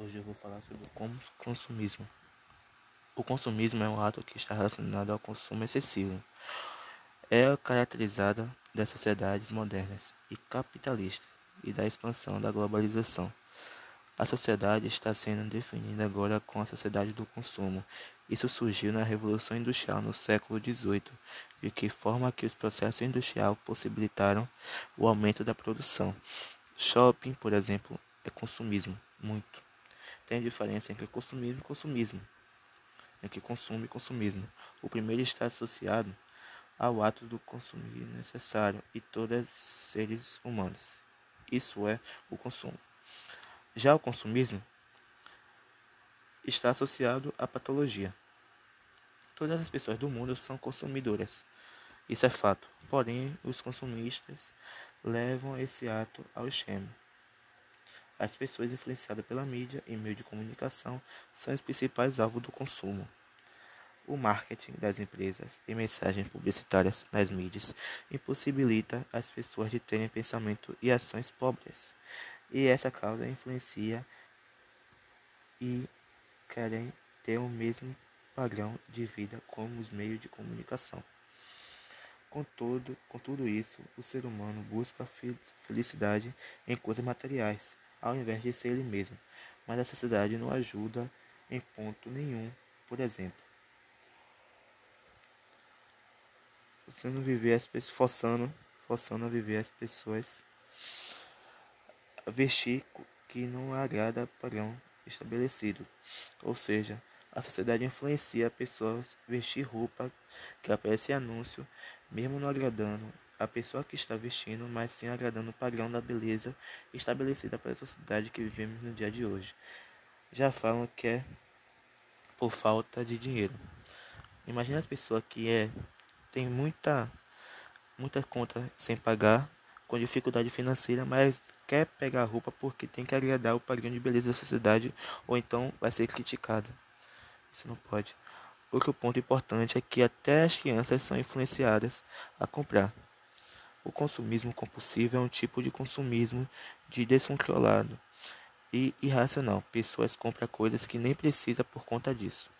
Hoje eu vou falar sobre o consumismo. O consumismo é um ato que está relacionado ao consumo excessivo. É caracterizada das sociedades modernas e capitalistas e da expansão da globalização. A sociedade está sendo definida agora com a sociedade do consumo. Isso surgiu na Revolução Industrial no século XVIII, de que forma que os processos industriais possibilitaram o aumento da produção. Shopping, por exemplo, é consumismo, muito. Tem diferença entre consumismo e consumismo. Entre consumo e consumismo. O primeiro está associado ao ato do consumir necessário e todos seres humanos. Isso é o consumo. Já o consumismo está associado à patologia. Todas as pessoas do mundo são consumidoras. Isso é fato. Porém, os consumistas levam esse ato ao extremo. As pessoas influenciadas pela mídia e meio de comunicação são os principais alvos do consumo. O marketing das empresas e mensagens publicitárias nas mídias impossibilita as pessoas de terem pensamento e ações pobres. E essa causa influencia e querem ter o mesmo padrão de vida como os meios de comunicação. Contudo, com tudo isso, o ser humano busca felicidade em coisas materiais ao invés de ser ele mesmo. Mas a sociedade não ajuda em ponto nenhum, por exemplo. Você não viver as pessoas forçando, forçando a viver as pessoas a vestir que não agrada padrão estabelecido. Ou seja, a sociedade influencia pessoas vestir roupa que aparece anúncio, mesmo não agradando a pessoa que está vestindo, mas sim agradando o padrão da beleza estabelecida pela sociedade que vivemos no dia de hoje. Já falam que é por falta de dinheiro. Imagina a pessoa que é tem muita muita conta sem pagar, com dificuldade financeira, mas quer pegar roupa porque tem que agradar o padrão de beleza da sociedade ou então vai ser criticada. Isso não pode. Outro ponto importante é que até as crianças são influenciadas a comprar. O consumismo compulsivo é um tipo de consumismo de descontrolado e irracional. Pessoas compram coisas que nem precisa por conta disso.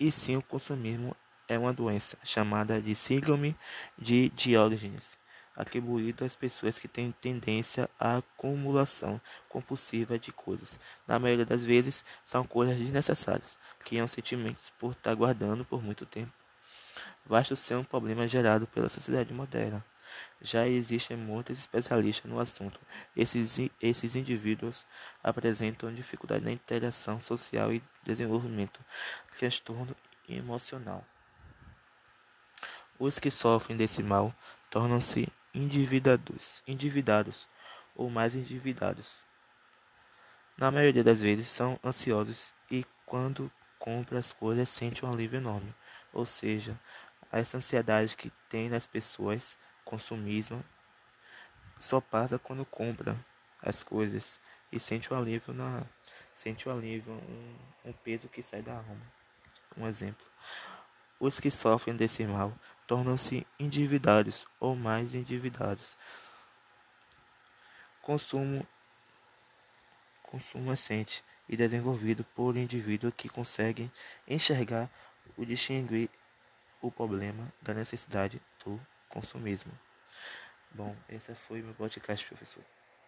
E sim, o consumismo é uma doença chamada de síndrome de Diógenes, atribuída às pessoas que têm tendência à acumulação compulsiva de coisas. Na maioria das vezes, são coisas desnecessárias, criam sentimentos por estar guardando por muito tempo. Basta ser um problema gerado pela sociedade moderna. Já existem muitos especialistas no assunto. Esses, esses indivíduos apresentam dificuldade na interação social e desenvolvimento, transtorno emocional. Os que sofrem desse mal tornam-se endividados, endividados ou mais endividados. Na maioria das vezes são ansiosos e quando compram as coisas sentem um alívio enorme. Ou seja, essa ansiedade que tem nas pessoas consumismo só passa quando compra as coisas e sente o alívio na sente o alívio um, um peso que sai da alma. Um exemplo. Os que sofrem desse mal tornam-se endividados ou mais endividados. Consumo consumo assente e desenvolvido por indivíduos que conseguem enxergar o distinguir o problema da necessidade do consumismo. Bom, esse foi meu podcast, professor.